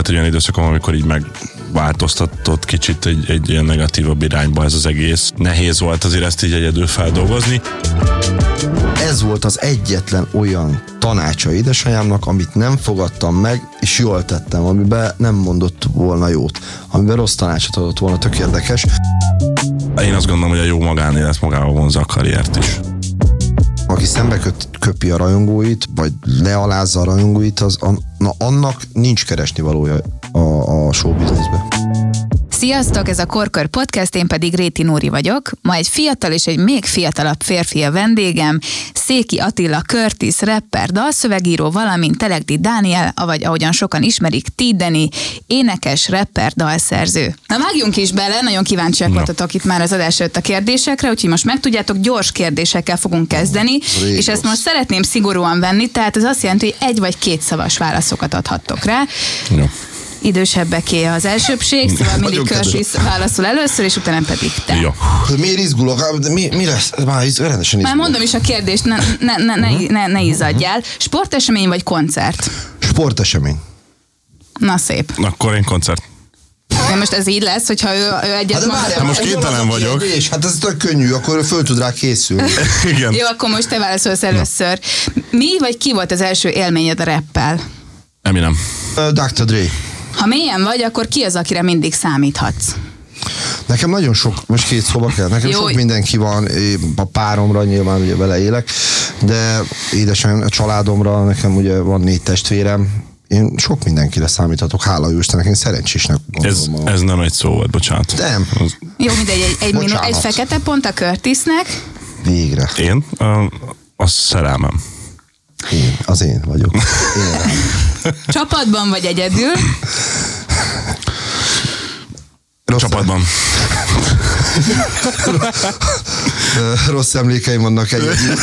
volt egy olyan időszakom, amikor így megváltoztatott kicsit egy, egy ilyen negatívabb irányba ez az egész. Nehéz volt azért ezt így egyedül feldolgozni. Ez volt az egyetlen olyan tanácsa édesanyámnak, amit nem fogadtam meg, és jól tettem, amiben nem mondott volna jót, amiben rossz tanácsot adott volna, tök érdekes. Én azt gondolom, hogy a jó magánélet magával vonza a karriert is aki szembe köt, köpi a rajongóit, vagy lealázza a rajongóit, az, na, annak nincs keresni valója a, a showbizniszbe. Sziasztok, ez a Korkor Podcast, én pedig Réti Nóri vagyok. Ma egy fiatal és egy még fiatalabb férfi a vendégem, Széki Attila Curtis, rapper, dalszövegíró, valamint Telegdi Dániel, vagy ahogyan sokan ismerik, Tideni, énekes, rapper, dalszerző. Na vágjunk is bele, nagyon kíváncsiak voltatok itt már az adás előtt a kérdésekre, úgyhogy most megtudjátok, gyors kérdésekkel fogunk kezdeni, Régos. és ezt most szeretném szigorúan venni, tehát ez azt jelenti, hogy egy vagy két szavas válaszokat adhattok rá. Ja idősebbeké az elsőbség, szóval mindig Curtis válaszol először, és utána pedig te. Ja. Miért izgulok? Mi, mi lesz? Már iz, rendesen izgulok. Már mondom is a kérdést, ne, ne, ne, ne, mhm. ne, ne izzadjál. Sportesemény vagy koncert? Sportesemény. Na szép. Akkor én koncert. De most ez így lesz, hogyha ő, ő egyet hát mond. Hát most képtelen vagyok. És hát ez tök könnyű, akkor föl tud rá készülni. Igen. Jó, akkor most te válaszolsz először. Mi vagy ki volt az első élményed a reppel? Eminem. Uh, Dr. Dre. Ha mélyen vagy, akkor ki az, akire mindig számíthatsz? Nekem nagyon sok, most két szóba kell, nekem Jó. sok mindenki van, a páromra nyilván ugye vele élek, de édesen a családomra, nekem ugye van négy testvérem, én sok mindenkire számíthatok, hála Istennek, én szerencsésnek gondolom. Ez, ez nem egy szó volt, bocsánat. Nem. Az... Jó, mindegy, egy, egy, minut, egy fekete pont a Curtisnek. Végre. Én? A, a szerelmem. Én, az én vagyok. Én Csapatban vagy egyedül? Rossz Csapatban. Rossz emlékeim vannak egyedül.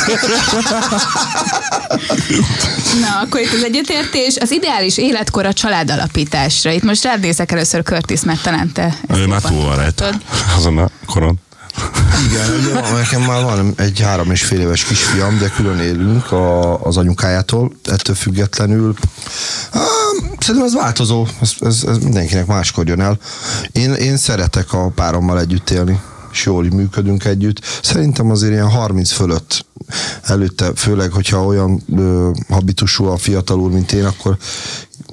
Na, akkor itt az egyetértés. Az ideális életkor a családalapításra. Itt most rád nézek először Curtis, mert talán te... Ő már túl van rajta. Azon a koron. Igen, ugye nekem már van egy három és fél éves kisfiam, de külön élünk a, az anyukájától, ettől függetlenül. Szerintem ez változó, ez, ez, ez mindenkinek máskor jön el. Én, én szeretek a párommal együtt élni és jól működünk együtt. Szerintem azért ilyen 30 fölött előtte, főleg, hogyha olyan ö, habitusú a fiatal úr, mint én, akkor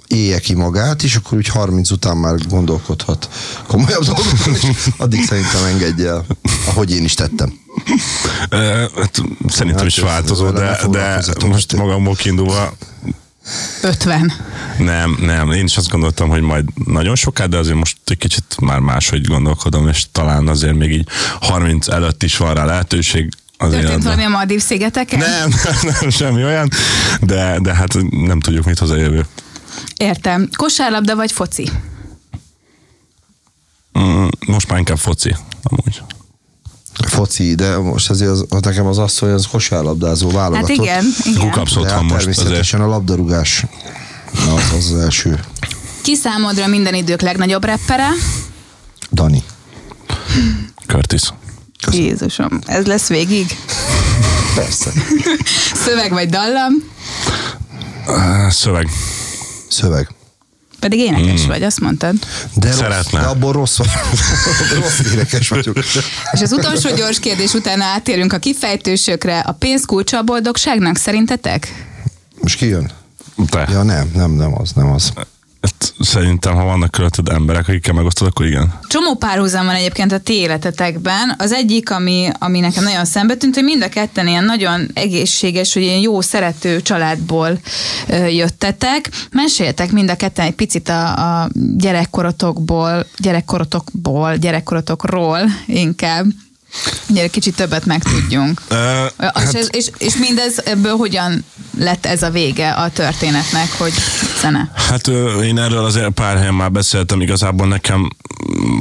élje ki magát, és akkor úgy 30 után már gondolkodhat komolyabb dolgokon, és addig szerintem engedje el, ahogy én is tettem. Hát, szerintem hát is változó, de, de most magamból kiindulva 50. Nem, nem, én is azt gondoltam, hogy majd nagyon soká, de azért most egy kicsit már máshogy gondolkodom, és talán azért még így 30 előtt is van rá lehetőség, az Történt valami a Maldív szigeteken? Nem, nem, nem, semmi olyan, de, de hát nem tudjuk, mit hoz a jövő. Értem. Kosárlabda vagy foci? Mm, most már inkább foci, amúgy. Foci, de most azért az, nekem az azt, hogy az kosárlabdázó válogatott. Hát igen, igen. Kukapsz otthon hát most. Természetesen azért. a labdarúgás az, az az első. Ki számodra minden idők legnagyobb reppere? Dani. Curtis. Köszönöm. Jézusom, ez lesz végig? Persze. Szöveg vagy dallam? Uh, szöveg. Szöveg. Pedig énekes mm. vagy, azt mondtad. De, rossz, de abból rossz vagy. rossz énekes vagyok. És az utolsó gyors kérdés után átérünk a kifejtősökre. A pénz kulcsa a boldogságnak szerintetek? Most ki jön? Te. Ja nem, nem, nem az, nem az. Hát, szerintem, ha vannak körülötted emberek, akikkel megosztod, akkor igen. Csomó párhuzam van egyébként a ti életetekben. Az egyik, ami, ami nekem nagyon szembe tűnt, hogy mind a ketten ilyen nagyon egészséges, hogy ilyen jó, szerető családból ö, jöttetek. Meséltek mind a ketten egy picit a, a gyerekkorotokból, gyerekkorotokból, gyerekkorotokról inkább. Gyere, kicsit többet megtudjunk. Uh, hát... és, és, és mindez ebből hogyan lett ez a vége a történetnek, hogy zene? Hát én erről azért pár helyen már beszéltem, igazából nekem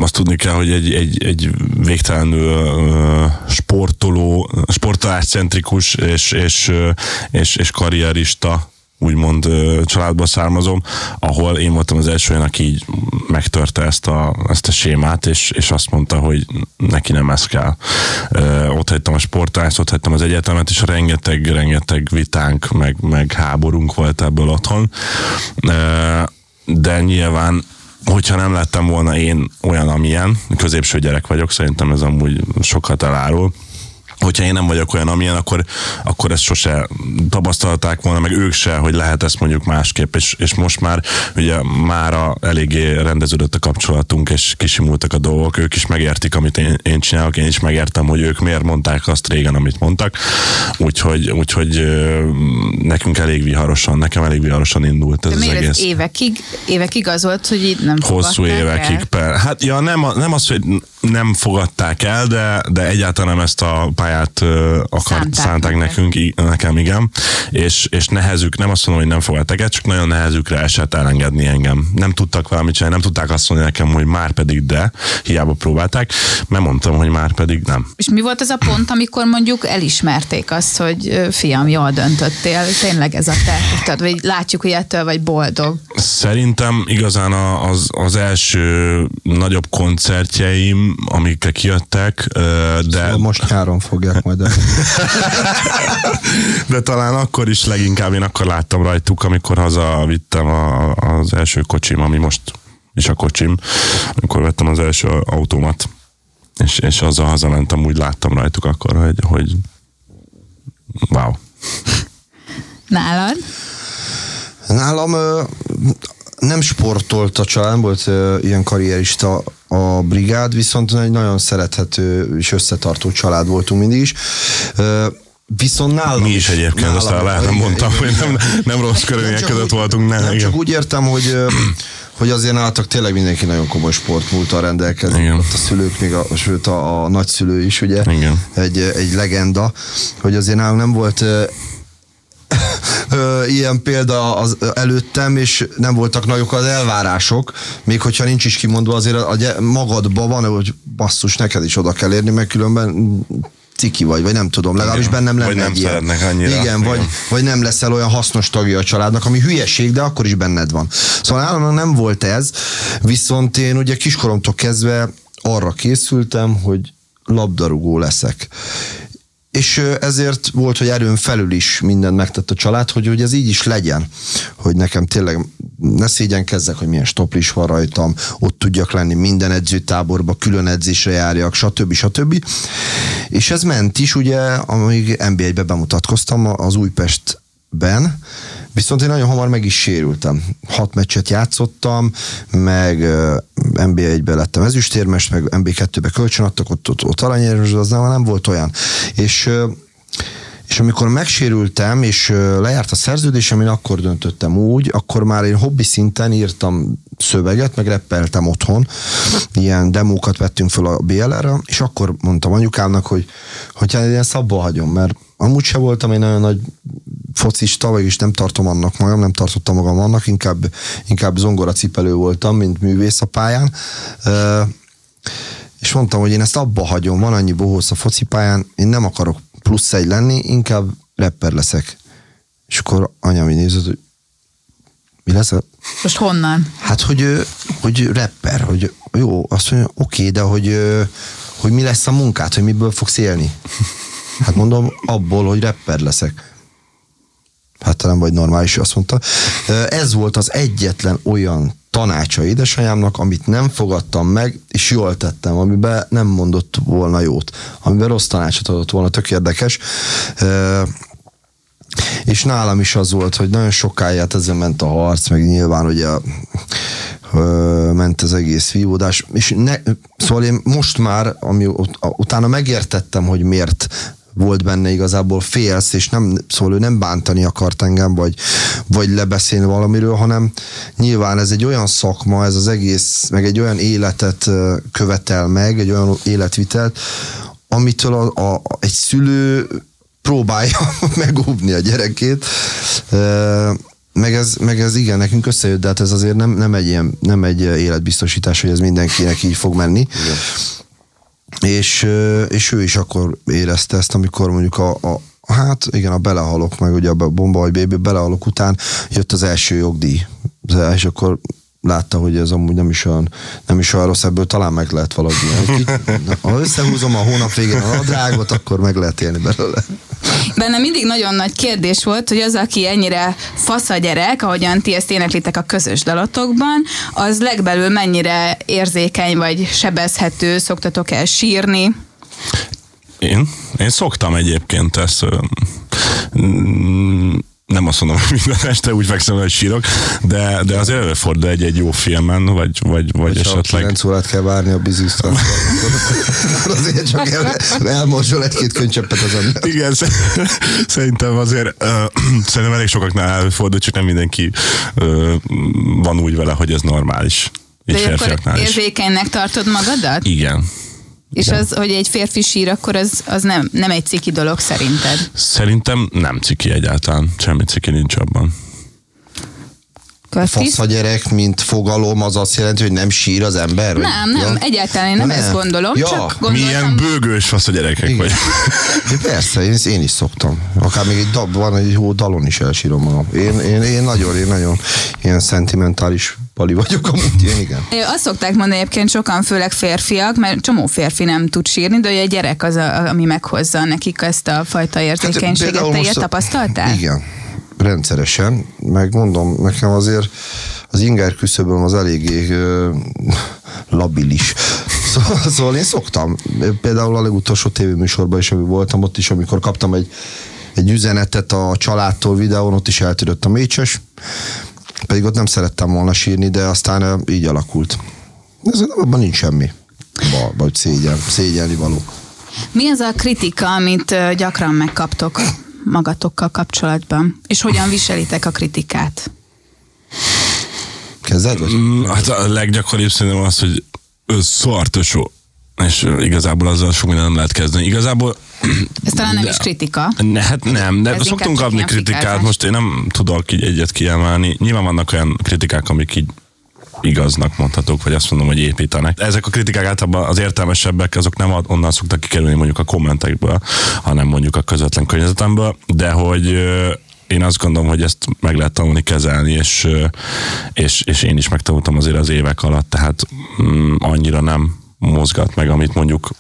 azt tudni kell, hogy egy, egy, egy végtelenül sportoló, sportoláscentrikus és, és, és, és karrierista úgymond családból származom, ahol én voltam az első olyan, aki így megtörte ezt a, ezt a sémát, és, és azt mondta, hogy neki nem ez kell. Ott hagytam a sportást, ott hagytam az egyetemet, és rengeteg, rengeteg vitánk, meg, meg háborunk volt ebből otthon de nyilván hogyha nem lettem volna én olyan, amilyen, középső gyerek vagyok, szerintem ez amúgy sokat elárul, hogyha én nem vagyok olyan, amilyen, akkor, akkor ezt sose tapasztalták volna, meg ők se, hogy lehet ezt mondjuk másképp, és, és most már ugye mára eléggé rendeződött a kapcsolatunk, és kisimultak a dolgok, ők is megértik, amit én, én csinálok, én is megértem, hogy ők miért mondták azt régen, amit mondtak, úgyhogy, úgyhogy nekünk elég viharosan, nekem elég viharosan indult ez De az miért egész. ez évekig, évekig az volt, hogy itt nem Hosszú évekig. el? Per. Hát ja, nem, nem az, hogy nem fogadták el, de, de egyáltalán nem ezt a pályát ö, akart, Szánták szánták, nekünk, i- nekem igen, és, és nehezük, nem azt mondom, hogy nem fogadták el, csak nagyon nehezükre esett elengedni engem. Nem tudtak valamit csinálni, nem tudták azt mondani nekem, hogy már pedig de, hiába próbálták, mert mondtam, hogy már pedig nem. És mi volt az a pont, amikor mondjuk elismerték azt, hogy fiam, jól döntöttél, tényleg ez a te utad, vagy látjuk, hogy ettől vagy boldog. Szerintem igazán a- az, az első nagyobb koncertjeim, amikre kijöttek, de, Szóval most nyáron fogják majd el. de talán akkor is leginkább én akkor láttam rajtuk, amikor hazavittem a, az első kocsim, ami most is a kocsim, amikor vettem az első autómat, és, és azzal hazamentem, úgy láttam rajtuk akkor, hogy, hogy wow. Nálad? Nálam nem sportolt a család, volt ilyen karrierista a brigád, viszont egy nagyon szerethető és összetartó család voltunk mindig is. Viszont nálam Mi is egyébként, nálam- aztán lehet, nem mondtam, hogy nem, nem rossz körülmények között voltunk, nem, nem igen. csak úgy értem, hogy hogy azért nálatok tényleg mindenki nagyon komoly sportmúltal rendelkezik. Igen. Ott a szülők, még a, sőt a, a nagyszülő is, ugye? Igen. Egy, egy legenda, hogy azért nálunk nem volt ilyen példa az előttem, és nem voltak nagyok az elvárások, még hogyha nincs is kimondva, azért a, a magadban van, hogy basszus, neked is oda kell érni, mert különben ciki vagy, vagy nem tudom, legalábbis Igen. bennem lenne Vagy nem egy ilyen. annyira. Igen, vagy, Igen. vagy nem leszel olyan hasznos tagja a családnak, ami hülyeség, de akkor is benned van. Szóval nálam nem volt ez, viszont én ugye kiskoromtól kezdve arra készültem, hogy labdarúgó leszek. És ezért volt, hogy erőn felül is mindent megtett a család, hogy, hogy ez így is legyen. Hogy nekem tényleg ne szégyenkezzek, hogy milyen stoplis van rajtam, ott tudjak lenni minden edzőtáborba, külön edzésre járjak, stb. stb. És ez ment is, ugye, amíg NB1-be bemutatkoztam az Újpestben, Viszont én nagyon hamar meg is sérültem. Hat meccset játszottam, meg ö, NB1-be lettem ezüstérmes, meg NB2-be kölcsönadtak, ott, ott, ott aranyérmes, az nem, nem volt olyan. És és amikor megsérültem, és lejárt a szerződésem, én akkor döntöttem úgy, akkor már én hobbi szinten írtam szöveget, meg reppeltem otthon, ilyen demókat vettünk föl a BLR-re, és akkor mondtam anyukámnak, hogy, hogy hát ilyen szabba hagyom, mert amúgy se voltam én nagyon nagy focista, vagyis nem tartom annak magam, nem tartottam magam annak, inkább, inkább zongora cipelő voltam, mint művész a pályán. És mondtam, hogy én ezt abba hagyom, van annyi bohósz a focipályán, én nem akarok plusz egy lenni, inkább rapper leszek. És akkor anyám így nézett, hogy mi lesz? Most honnan? Hát, hogy, hogy rapper, hogy jó, azt mondja, oké, de hogy, hogy mi lesz a munkát, hogy miből fogsz élni? Hát mondom, abból, hogy rapper leszek. Hát te nem vagy normális, azt mondta. Ez volt az egyetlen olyan tanácsa édesanyámnak, amit nem fogadtam meg, és jól tettem, amiben nem mondott volna jót, amiben rossz tanácsot adott volna, tök érdekes. És nálam is az volt, hogy nagyon sokáig hát ment a harc, meg nyilván ugye ment az egész vívódás, és ne, szóval én most már, ami ut- utána megértettem, hogy miért volt benne igazából félsz, és nem, szóval ő nem bántani akart engem, vagy, vagy lebeszélni valamiről, hanem nyilván ez egy olyan szakma, ez az egész, meg egy olyan életet követel meg, egy olyan életvitelt, amitől a, a, egy szülő próbálja megóvni a gyerekét. Meg ez, meg ez igen, nekünk összejött, de hát ez azért nem, nem, egy ilyen, nem egy életbiztosítás, hogy ez mindenkinek így fog menni. Igen. És, és ő is akkor érezte ezt, amikor mondjuk a, a Hát igen, a belehalok, meg ugye a bomba vagy bébi belehalok után jött az első jogdíj. És akkor látta, hogy ez amúgy nem is olyan, nem is olyan rossz, ebből talán meg lehet valami. Ha összehúzom a hónap végén a nadrágot, akkor meg lehet élni belőle. Benne mindig nagyon nagy kérdés volt, hogy az, aki ennyire fasz a gyerek, ahogyan ti ezt éneklitek a közös dalotokban, az legbelül mennyire érzékeny vagy sebezhető, szoktatok el sírni? Én? Én szoktam egyébként ezt. mm, Nem azt mondom, hogy minden este úgy fekszem, hogy sírok, de, de azért előfordul egy-egy jó filmen, vagy, vagy, vagy Hogyha esetleg... 9 órát kell várni a bizisztra, akkor azért csak el, elmorzsol egy-két könycseppet az ember. Igen, sze- szerintem azért uh, szerintem elég sokaknál előfordul, csak nem mindenki uh, van úgy vele, hogy ez normális. De akkor férfiaknál is. érzékenynek tartod magadat? Igen. És az, hogy egy férfi sír, akkor az, az nem, nem egy ciki dolog szerinted? Szerintem nem ciki egyáltalán. Semmi ciki nincs abban. Fasz a gyerek, mint fogalom, az azt jelenti, hogy nem sír az ember? vagy- Nem, nem, Ja. egyáltalán én nem, Nem. ezt gondolom, Ja, csak Milyen gondoltam... bőgős fasz a gyerekek Igen. vagy. Ja, persze, én, én is szoktam. Akár még egy dab van, egy jó dalon is elsírom magam. Én, én, én nagyon, én nagyon ilyen szentimentális pali vagyok amúgy, én igen. Azt szokták mondani egyébként sokan, főleg férfiak, mert csomó férfi nem tud sírni, de hogy a gyerek az, a, ami meghozza nekik ezt a fajta érzékenységet. Hát Te ilyet tapasztaltál? Igen, rendszeresen. Megmondom, nekem azért az inger küszöböm az eléggé ö, labilis. Szóval, szóval én szoktam. Például a legutolsó tévéműsorban is, ami voltam, ott is, amikor kaptam egy, egy üzenetet a családtól videón, ott is eltűrött a mécses. Pedig ott nem szerettem volna sírni, de aztán így alakult. Ez, abban nincs semmi. Bal, vagy szégyen, szégyelni való. Mi az a kritika, amit gyakran megkaptok magatokkal kapcsolatban? És hogyan viselitek a kritikát? Kezded? Vagy? Mm, Hát a leggyakoribb szerintem az, hogy szartosó. És igazából azzal sok minden nem lehet kezdeni. Igazából Ez talán nem De- is kritika. Ne, hát nem, de Ez szoktunk kapni kritikát, fikázás. most én nem tudok így egyet kiemelni. Nyilván vannak olyan kritikák, amik így igaznak mondhatók, vagy azt mondom, hogy építenek. Ezek a kritikák általában az értelmesebbek, azok nem onnan szoktak kikerülni mondjuk a kommentekből, hanem mondjuk a közvetlen környezetemből, de hogy én azt gondolom, hogy ezt meg lehet tanulni kezelni, és, és, és én is megtanultam azért az évek alatt, tehát mm, annyira nem mozgat meg, amit mondjuk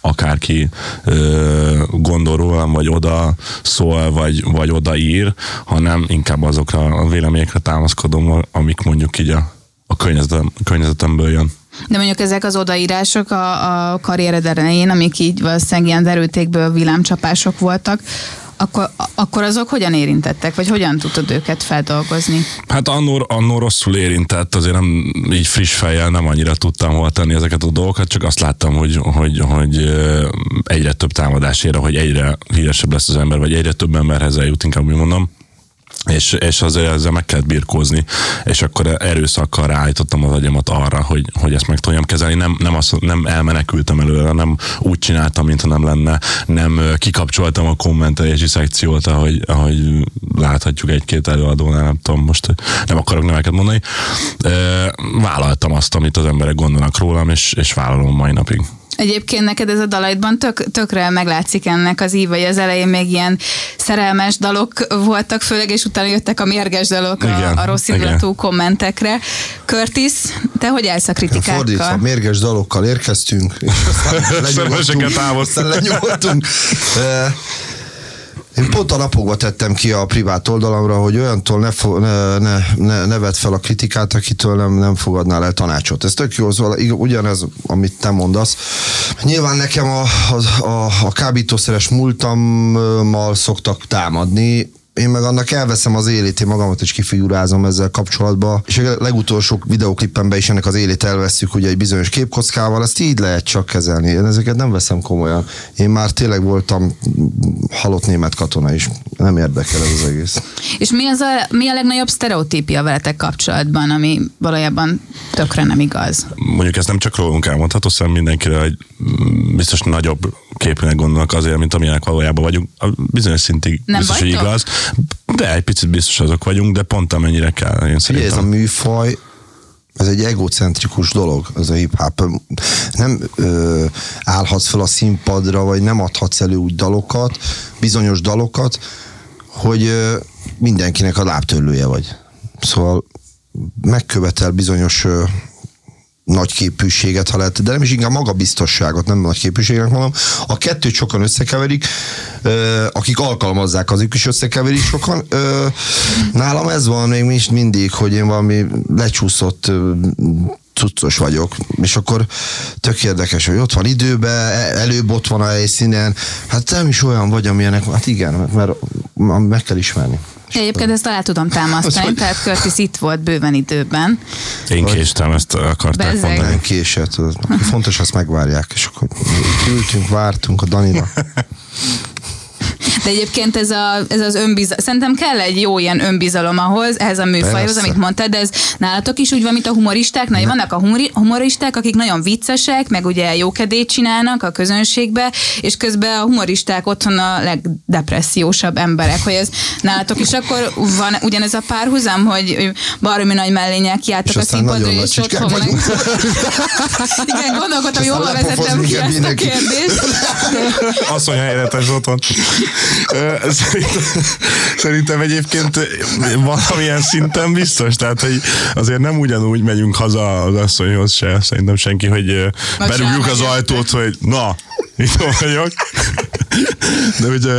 akárki ö, gondol rólam, vagy oda szól, vagy, vagy oda ír, hanem inkább azokra a véleményekre támaszkodom, amik mondjuk így a, a környezetem, környezetemből jön. De mondjuk ezek az odaírások a, a karriered elején, amik így valószínűleg ilyen derültékből villámcsapások voltak, akkor, akkor azok hogyan érintettek, vagy hogyan tudtad őket feldolgozni? Hát annó, annó rosszul érintett, azért nem így friss fejjel nem annyira tudtam hol tenni ezeket a dolgokat, csak azt láttam, hogy, hogy, hogy egyre több támadás ér, hogy egyre híresebb lesz az ember, vagy egyre több emberhez eljut, inkább úgy mondom. És, és azért ezzel meg kellett birkózni, és akkor erőszakkal ráállítottam az agyamat arra, hogy, hogy ezt meg tudjam kezelni. Nem, nem, azt, nem elmenekültem előre, nem úgy csináltam, mintha nem lenne, nem kikapcsoltam a kommentelési szekciót, ahogy, ahogy láthatjuk egy-két előadónál, nem tudom, most nem akarok neveket mondani. Vállaltam azt, amit az emberek gondolnak rólam, és, és vállalom mai napig. Egyébként neked ez a dalaidban tök, tökre meglátszik ennek az ív, vagy az elején még ilyen szerelmes dalok voltak, főleg, és utána jöttek a mérges dalok Igen, a, a rossz indulatú kommentekre. Curtis, te hogy állsz a Fordítva, kritikákkal? mérges dalokkal érkeztünk, és aztán lenyugodtunk. Aztán lenyugodtunk. Én pont a napokban tettem ki a privát oldalamra, hogy olyantól ne, fo- ne, ne, ne, ne vedd fel a kritikát, akitől nem, nem fogadnál el tanácsot. Ez tök jó, szóval ig- ugyanez, amit te mondasz. Nyilván nekem a, a, a, a kábítószeres múltammal szoktak támadni, én meg annak elveszem az élét, én magamat is kifigurázom ezzel kapcsolatban. És a legutolsó videoklipemben is ennek az élét elveszük, ugye egy bizonyos képkockával, ezt így lehet csak kezelni. Én ezeket nem veszem komolyan. Én már tényleg voltam halott német katona is. Nem érdekel ez az egész. És mi, az a, mi a legnagyobb sztereotípia veletek kapcsolatban, ami valójában tökre nem igaz? mondjuk ez nem csak rólunk elmondható, szóval mindenkire, hogy mm, biztos nagyobb képűnek gondolnak azért, mint amilyenek valójában vagyunk. A bizonyos szintig Nem biztos, hogy igaz. De egy picit biztos azok vagyunk, de pont amennyire kell, én Ugye ez szerintem. a műfaj, ez egy egocentrikus dolog, ez a hip-hop. Nem ö, állhatsz fel a színpadra, vagy nem adhatsz elő úgy dalokat, bizonyos dalokat, hogy ö, mindenkinek a lábtörlője vagy. Szóval megkövetel bizonyos ö, nagy képűséget, ha lehet, de nem is inkább magabiztosságot, nem nagy képűséget mondom. A kettőt sokan összekeverik, ö, akik alkalmazzák, azok is összekeverik sokan. Ö, nálam ez van még mindig, hogy én valami lecsúszott ö, cuccos vagyok, és akkor tök érdekes, hogy ott van időben, e- előbb ott van a helyszínen, hát nem is olyan vagy, amilyenek, hát igen, mert meg kell ismerni. Egyébként ezt alá tudom támasztani, tehát Curtis itt volt bőven időben. Én késtem, ezt akarták Bezzeg. mondani. Késett, fontos, azt megvárják, és akkor ültünk, vártunk a Danira. De egyébként ez, a, ez az önbizalom, szerintem kell egy jó ilyen önbizalom ahhoz, ehhez a műfajhoz, Persze. amit mondtad, de ez nálatok is úgy van, mint a humoristák, Na, vannak a humori, humoristák, akik nagyon viccesek, meg ugye jókedét csinálnak a közönségbe, és közben a humoristák otthon a legdepressziósabb emberek, hogy ez nálatok is akkor van ugyanez a párhuzam, hogy baromi nagy mellények kiálltak a színpadra, és meg... vagyunk. Igen, gondolkodtam, jól vezettem ki ezt a kérdést. Asszony helyretes otthon. Szerintem, szerintem egyébként valamilyen szinten biztos, tehát hogy azért nem ugyanúgy megyünk haza az asszonyhoz se, szerintem senki, hogy ö, Vagy berúgjuk az ajtót, hogy na, itt vagyok. De ugye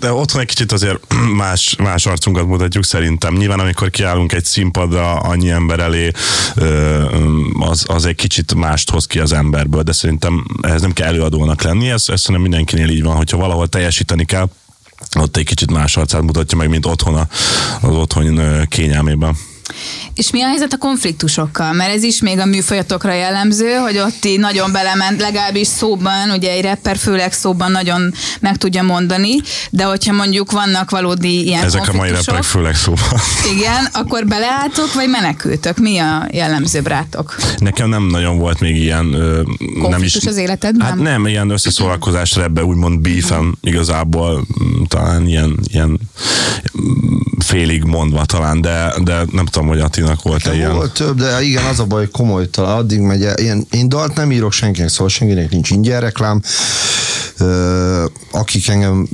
de otthon egy kicsit azért más, más arcunkat mutatjuk szerintem. Nyilván amikor kiállunk egy színpadra annyi ember elé, ö, az, az egy kicsit mást hoz ki az emberből, de szerintem ehhez nem kell előadónak lenni, ez, ez szerintem mindenkinél így van, hogyha valahol teljesíteni kell, ott egy kicsit más arcát mutatja meg, mint otthon az otthon kényelmében. És mi a helyzet a konfliktusokkal? Mert ez is még a műfajatokra jellemző, hogy ott így nagyon belement, legalábbis szóban, ugye egy rapper főleg szóban nagyon meg tudja mondani, de hogyha mondjuk vannak valódi ilyen Ezek a mai rapperek főleg szóval. igen, akkor beleálltok, vagy menekültök? Mi a jellemzőbb rátok? Nekem nem nagyon volt még ilyen... Ö, nem is, Konfliktus az életedben? Hát nem, ilyen összeszólalkozás ebbe úgymond beefen igazából mm, talán ilyen, ilyen mm, félig mondva talán, de, de nem tudom, hogy Attinak volt-e ilyen. Volt több, de igen, az a baj, komoly talán addig megy el. Ilyen, én dalt nem írok senkinek, szóval senkinek nincs ingyen reklám. Akik engem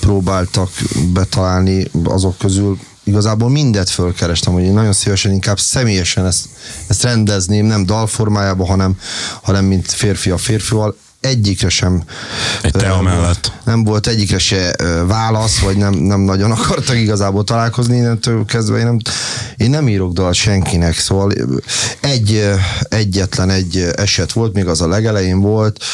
próbáltak betalálni, azok közül igazából mindet fölkerestem, hogy én nagyon szívesen inkább személyesen ezt, ezt rendezném, nem dalformájában, hanem, hanem mint férfi a férfival. Egyikre sem Egy te ö, amellett. nem volt egyikre se válasz, vagy nem, nem nagyon akartak igazából találkozni, innentől kezdve én nem, én nem írok dalt senkinek, szóval egy, egyetlen egy eset volt, még az a legelején volt,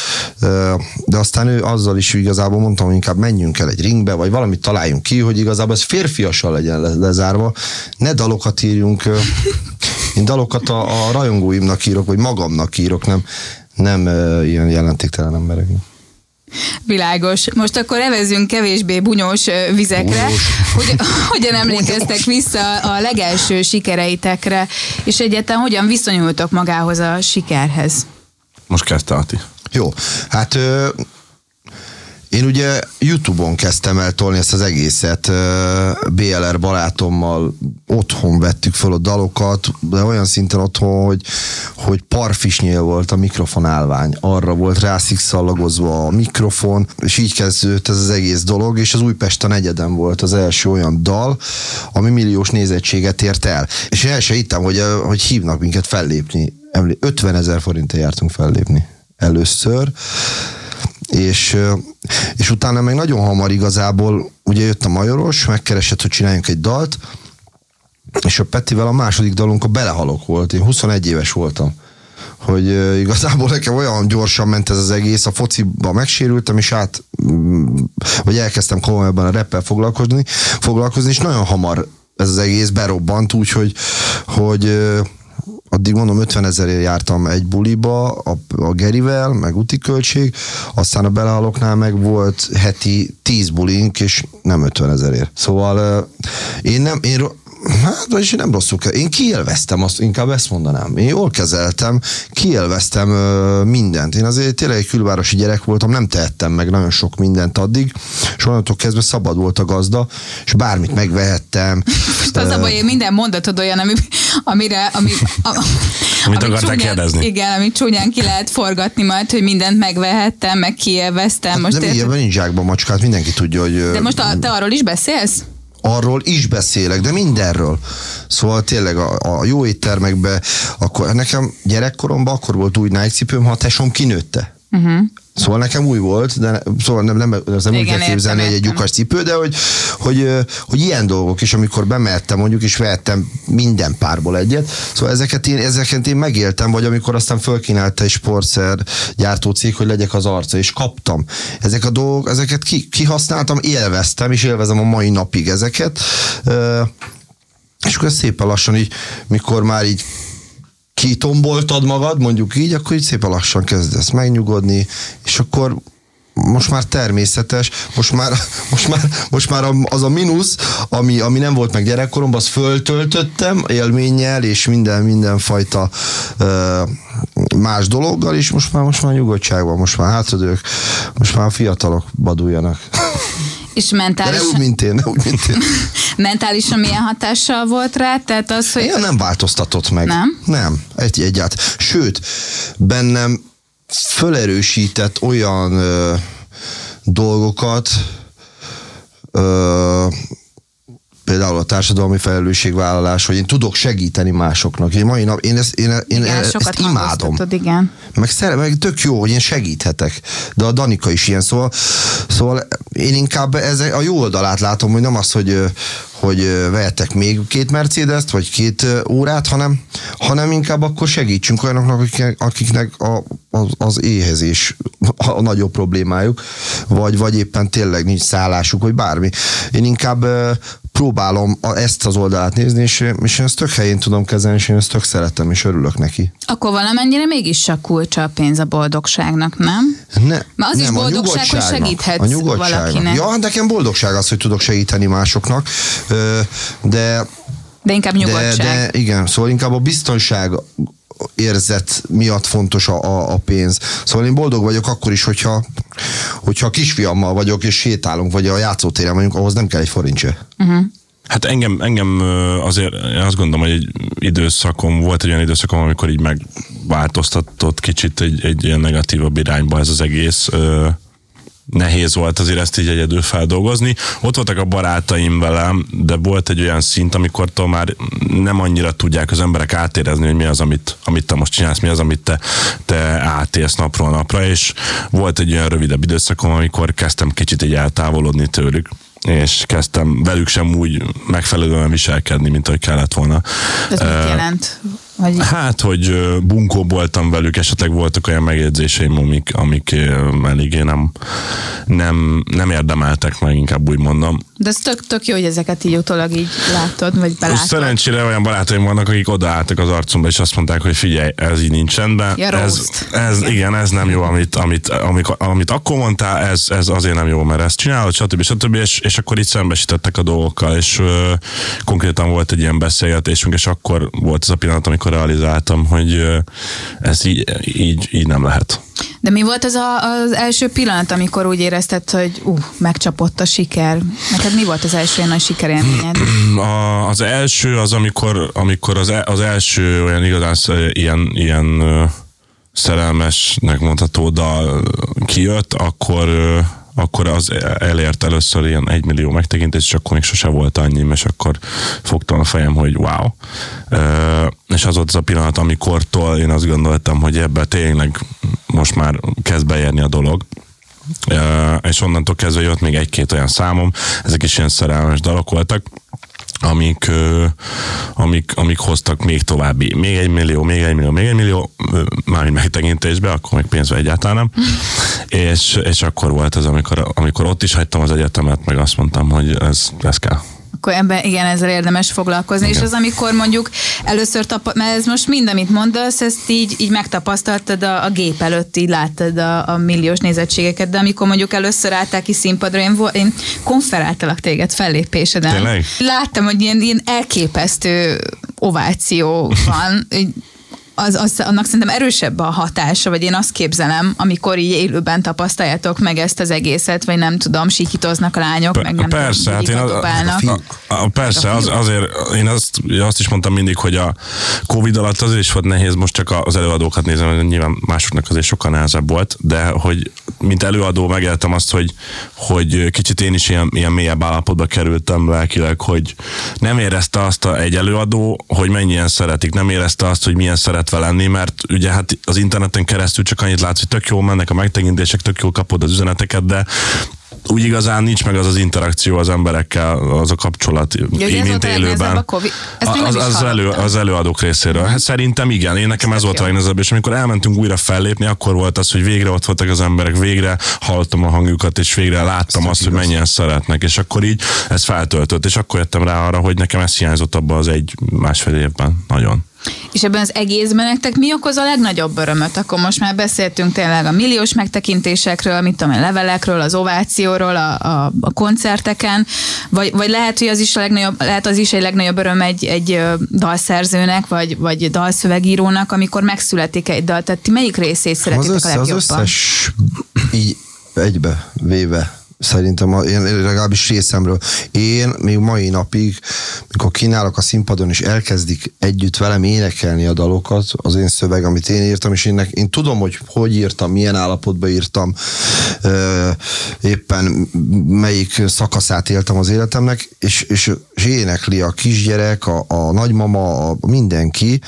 de aztán ő azzal is igazából mondtam, hogy inkább menjünk el egy ringbe, vagy valamit találjunk ki, hogy igazából ez férfiasan legyen le, lezárva, ne dalokat írjunk, én dalokat a, a rajongóimnak írok, vagy magamnak írok, nem, nem ilyen jelentéktelen embereknek. Világos. Most akkor evezünk kevésbé bunyós vizekre. Bunyós. Hogy, hogyan emlékeztek vissza a legelső sikereitekre, és egyáltalán hogyan viszonyultok magához a sikerhez? Most kezdte Ati. Jó, hát én ugye Youtube-on kezdtem el tolni ezt az egészet, BLR barátommal otthon vettük fel a dalokat, de olyan szinten otthon, hogy, hogy parfisnyél volt a mikrofon állvány, arra volt rászikszallagozva a mikrofon, és így kezdődött ez az egész dolog, és az Újpest a negyeden volt az első olyan dal, ami milliós nézettséget ért el. És el se hittem, hogy, hogy hívnak minket fellépni. Emlé- 50 ezer forintért jártunk fellépni először, és, és utána meg nagyon hamar igazából, ugye jött a Majoros, megkeresett, hogy csináljunk egy dalt, és a Petivel a második dalunk a Belehalok volt, én 21 éves voltam hogy igazából nekem olyan gyorsan ment ez az egész, a fociba megsérültem, és át, mm, vagy elkezdtem komolyabban a reppel foglalkozni, foglalkozni, és nagyon hamar ez az egész berobbant, úgyhogy hogy ö, addig mondom 50 ezerért jártam egy buliba a, a Gerivel, meg úti költség, aztán a belehaloknál meg volt heti 10 bulink, és nem 50 ezerért. Szóval én nem, én Hát, vagyis én nem rosszul ke- Én kielveztem azt, inkább ezt mondanám. Én jól kezeltem, kielveztem ö, mindent. Én azért tényleg egy külvárosi gyerek voltam, nem tehettem meg nagyon sok mindent addig, és onnantól kezdve szabad volt a gazda, és bármit megvehettem. Most az a baj, hogy minden mondatod olyan, ami, amire, ami, a, Amit akartál csúnyán- kérdezni. Igen, amit csúnyán ki lehet forgatni majd, hogy mindent megvehettem, meg kielveztem. Most de ilyen nincs zsákban macskát, mindenki tudja, hogy... De most a, te arról is beszélsz? Arról is beszélek, de mindenről. Szóval tényleg a, a jó éttermekbe, akkor nekem gyerekkoromban akkor volt új Nike cipőm, ha a tesom kinőtte. Uh-huh. Szóval nekem új volt, de szóval nem, nem, ez nem úgy kell képzelni, hogy egy lyukas cipő, de hogy, hogy, hogy, ilyen dolgok is, amikor bemertem mondjuk, és vettem minden párból egyet, szóval ezeket én, ezeket én megéltem, vagy amikor aztán fölkínálta egy sportszer gyártócég, hogy legyek az arca, és kaptam. Ezek a dolgok, ezeket ki, kihasználtam, élveztem, és élvezem a mai napig ezeket. És akkor szépen lassan így, mikor már így kitomboltad magad, mondjuk így, akkor így szépen lassan kezdesz megnyugodni, és akkor most már természetes, most már, most már, most már az a mínusz, ami, ami nem volt meg gyerekkoromban, azt föltöltöttem élménnyel, és minden, mindenfajta uh, más dologgal, és most már, most már nyugodtságban, most már hátradők, most már a fiatalok baduljanak. És mentálisan... De ne úgy, mint én, ne úgy, mint én. mentálisan milyen hatással volt rá? Tehát az, hogy... Én nem változtatott meg. Nem? Nem, egy, egyáltalán. Sőt, bennem fölerősített olyan ö, dolgokat, ö, például a társadalmi felelősségvállalás, hogy én tudok segíteni másoknak. Én mai nap, én ezt, én, én igen, ezt imádom. Igen. Meg, szere, meg tök jó, hogy én segíthetek. De a Danika is ilyen, szóval, szóval én inkább ez a jó oldalát látom, hogy nem az, hogy, hogy vehetek még két Mercedes-t, vagy két órát, hanem, hanem inkább akkor segítsünk olyanoknak, akiknek, akiknek a, az, az éhezés a nagyobb problémájuk, vagy, vagy éppen tényleg nincs szállásuk, vagy bármi. Én inkább próbálom ezt az oldalát nézni, és, és én ezt tök helyén tudom kezelni, és én ezt tök szeretem, és örülök neki. Akkor valamennyire mégis a kulcsa a pénz a boldogságnak, nem? Ne, Mert az nem, is boldogság, hogy segíthetsz a valakinek. Ja, nekem boldogság az, hogy tudok segíteni másoknak, de de inkább nyugodtság. De, de igen, szóval inkább a biztonság érzet miatt fontos a, a, a pénz. Szóval én boldog vagyok akkor is, hogyha, hogyha kisfiammal vagyok, és sétálunk, vagy a játszótéren vagyunk, ahhoz nem kell egy forint se. Uh-huh. Hát engem, engem azért én azt gondolom, hogy egy időszakom, volt egy olyan időszakom, amikor így megváltoztatott kicsit egy, egy ilyen negatívabb irányba ez az egész nehéz volt azért ezt így egyedül feldolgozni. Ott voltak a barátaim velem, de volt egy olyan szint, amikor már nem annyira tudják az emberek átérezni, hogy mi az, amit, amit te most csinálsz, mi az, amit te, te átélsz napról napra, és volt egy olyan rövidebb időszakom, amikor kezdtem kicsit így eltávolodni tőlük és kezdtem velük sem úgy megfelelően viselkedni, mint ahogy kellett volna. Ez uh, mit jelent? Vagy... Hát, hogy bunkó voltam velük, esetleg voltak olyan megjegyzéseim, amik, amik eléggé nem, nem, nem érdemeltek meg, inkább úgy mondom. De ez tök, tök jó, hogy ezeket így utólag így látod, vagy belátod. Szerencsére olyan barátaim vannak, akik odaálltak az arcomba, és azt mondták, hogy figyelj, ez így nincs rendben. Ja, ez, ez, igen. ez nem jó, amit, amit, amit, amit akkor mondtál, ez, ez azért nem jó, mert ezt csinálod, stb. stb. És, és akkor itt szembesítettek a dolgokkal, és uh, konkrétan volt egy ilyen beszélgetésünk, és akkor volt ez a pillanat, amikor realizáltam, hogy ez így, így, így nem lehet. De mi volt az a, az első pillanat, amikor úgy érezted, hogy uh, megcsapott a siker? Neked mi volt az első ilyen nagy sikerélményed? A, az első az, amikor, amikor az, el, az első olyan igazán ilyen, ilyen szerelmesnek mondható dal kijött, akkor akkor az elért először ilyen egy millió megtekintés, és akkor még sose volt annyi, és akkor fogtam a fejem, hogy wow. És az volt az a pillanat, amikortól én azt gondoltam, hogy ebbe tényleg most már kezd beérni a dolog. És onnantól kezdve jött még egy-két olyan számom, ezek is ilyen szerelmes dalok voltak, amik, amik, amik hoztak még további, még egy millió, még egy millió, még egy millió, mármint megtekintésbe, akkor még pénzbe egyáltalán nem. és, és akkor volt az, amikor, amikor ott is hagytam az egyetemet, meg azt mondtam, hogy ez, ez kell akkor ebben igen, ezzel érdemes foglalkozni. Igen. És az, amikor mondjuk először tapa, mert ez most mind, amit mondasz, ezt így, így megtapasztaltad a, a gép előtt, így láttad a, a milliós nézettségeket, de amikor mondjuk először álltál ki színpadra, én, én konferáltalak téged fellépéseden. Tényleg? Láttam, hogy ilyen, ilyen elképesztő ováció van, az, az, annak szerintem erősebb a hatása, vagy én azt képzelem, amikor így élőben tapasztaljátok meg ezt az egészet, vagy nem tudom, sikítoznak a lányok, P- meg nem Persze, tudom, hát én az, a, a, a, persze, az, azért én azt, azt is mondtam mindig, hogy a Covid alatt azért is volt nehéz, most csak az előadókat nézem, nyilván másoknak azért sokkal nehezebb volt, de hogy mint előadó megéltem azt, hogy, hogy kicsit én is ilyen, ilyen mélyebb állapotba kerültem lelkileg, hogy nem érezte azt a, egy előadó, hogy mennyien szeretik, nem érezte azt, hogy milyen szeretve lenni, mert ugye hát az interneten keresztül csak annyit látsz, hogy tök jó mennek a megtekintések, tök jól kapod az üzeneteket, de úgy igazán nincs meg az az interakció az emberekkel, az a kapcsolat, Ja, ez mint élőben. a Covid. Ezt Az, az, elő, az előadók részéről. Hát szerintem igen, én nekem ez volt a legnehezebb, és amikor elmentünk újra fellépni, akkor volt az, hogy végre ott voltak az emberek, végre hallottam a hangjukat, és végre láttam azt, hogy mennyien szeretnek, és akkor így ez feltöltött, és akkor jöttem rá arra, hogy nekem ez hiányzott abban az egy másfél évben. Nagyon. És ebben az egészben nektek mi okoz a legnagyobb örömöt? Akkor most már beszéltünk tényleg a milliós megtekintésekről, mit tudom, én, levelekről, az ovációról, a, a, a koncerteken, vagy, vagy lehet, hogy az is, a legnagyobb, lehet az is egy legnagyobb öröm egy, egy dalszerzőnek, vagy, vagy dalszövegírónak, amikor megszületik egy dal. Tehát ti melyik részét Az, szeretitek a össze, az legjobban? összes így egybe véve szerintem, én legalábbis részemről. Én még mai napig, mikor kínálok a színpadon, és elkezdik együtt velem énekelni a dalokat, az én szöveg, amit én írtam, és én, én tudom, hogy hogy írtam, milyen állapotban írtam, éppen melyik szakaszát éltem az életemnek, és, és, és énekli a kisgyerek, a, a nagymama, a mindenki,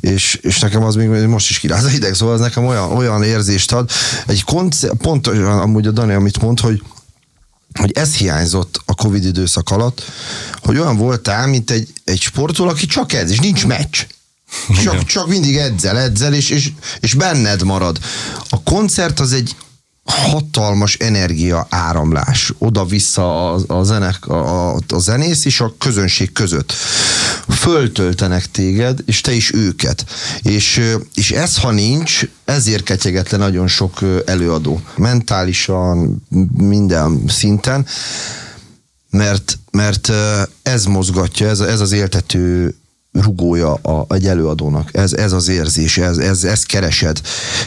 és, és nekem az még most is kiráz a hideg, szóval ez nekem olyan, olyan érzést ad. Egy koncert, pont amúgy a Dani, amit mond, hogy hogy ez hiányzott a Covid időszak alatt, hogy olyan voltál, mint egy, egy sportoló, aki csak edz, és nincs meccs. Csak, csak mindig edzel, edzel, és, és, és benned marad. A koncert az egy hatalmas energia áramlás oda-vissza a, a, zenek, a, a, a zenész és a közönség között. Föltöltenek téged, és te is őket. És, és ez, ha nincs, ezért ketyeget le nagyon sok előadó. Mentálisan, minden szinten, mert, mert ez mozgatja, ez, ez az éltető rugója a, egy előadónak. Ez, ez az érzés, ez, ez, ez keresed.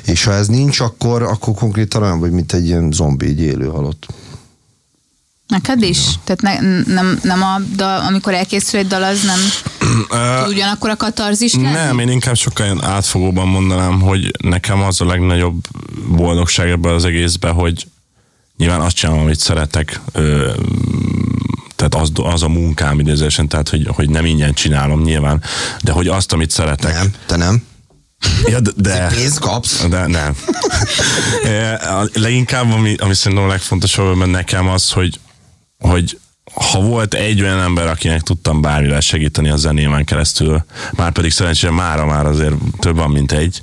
És ha ez nincs, akkor, akkor konkrétan olyan vagy, mint egy ilyen zombi, egy élő halott. Neked is? Tehát ne, nem, nem a dal, amikor elkészül egy dal, az nem tud ugyanakkor a katarzis lenni? Nem, én inkább sokkal ilyen átfogóban mondanám, hogy nekem az a legnagyobb boldogság ebben az egészben, hogy nyilván azt csinálom, amit szeretek, ö, tehát az, az a munkám idézésen, tehát hogy, hogy nem ingyen csinálom nyilván, de hogy azt, amit szeretek. Nem, te nem. Ja, de, de, Pénzt kapsz. de nem. Leginkább, ami, ami szerintem a legfontosabb mert nekem az, hogy, hogy ha volt egy olyan ember, akinek tudtam bármivel segíteni a zenémen keresztül, már pedig szerencsére mára már azért több van, mint egy,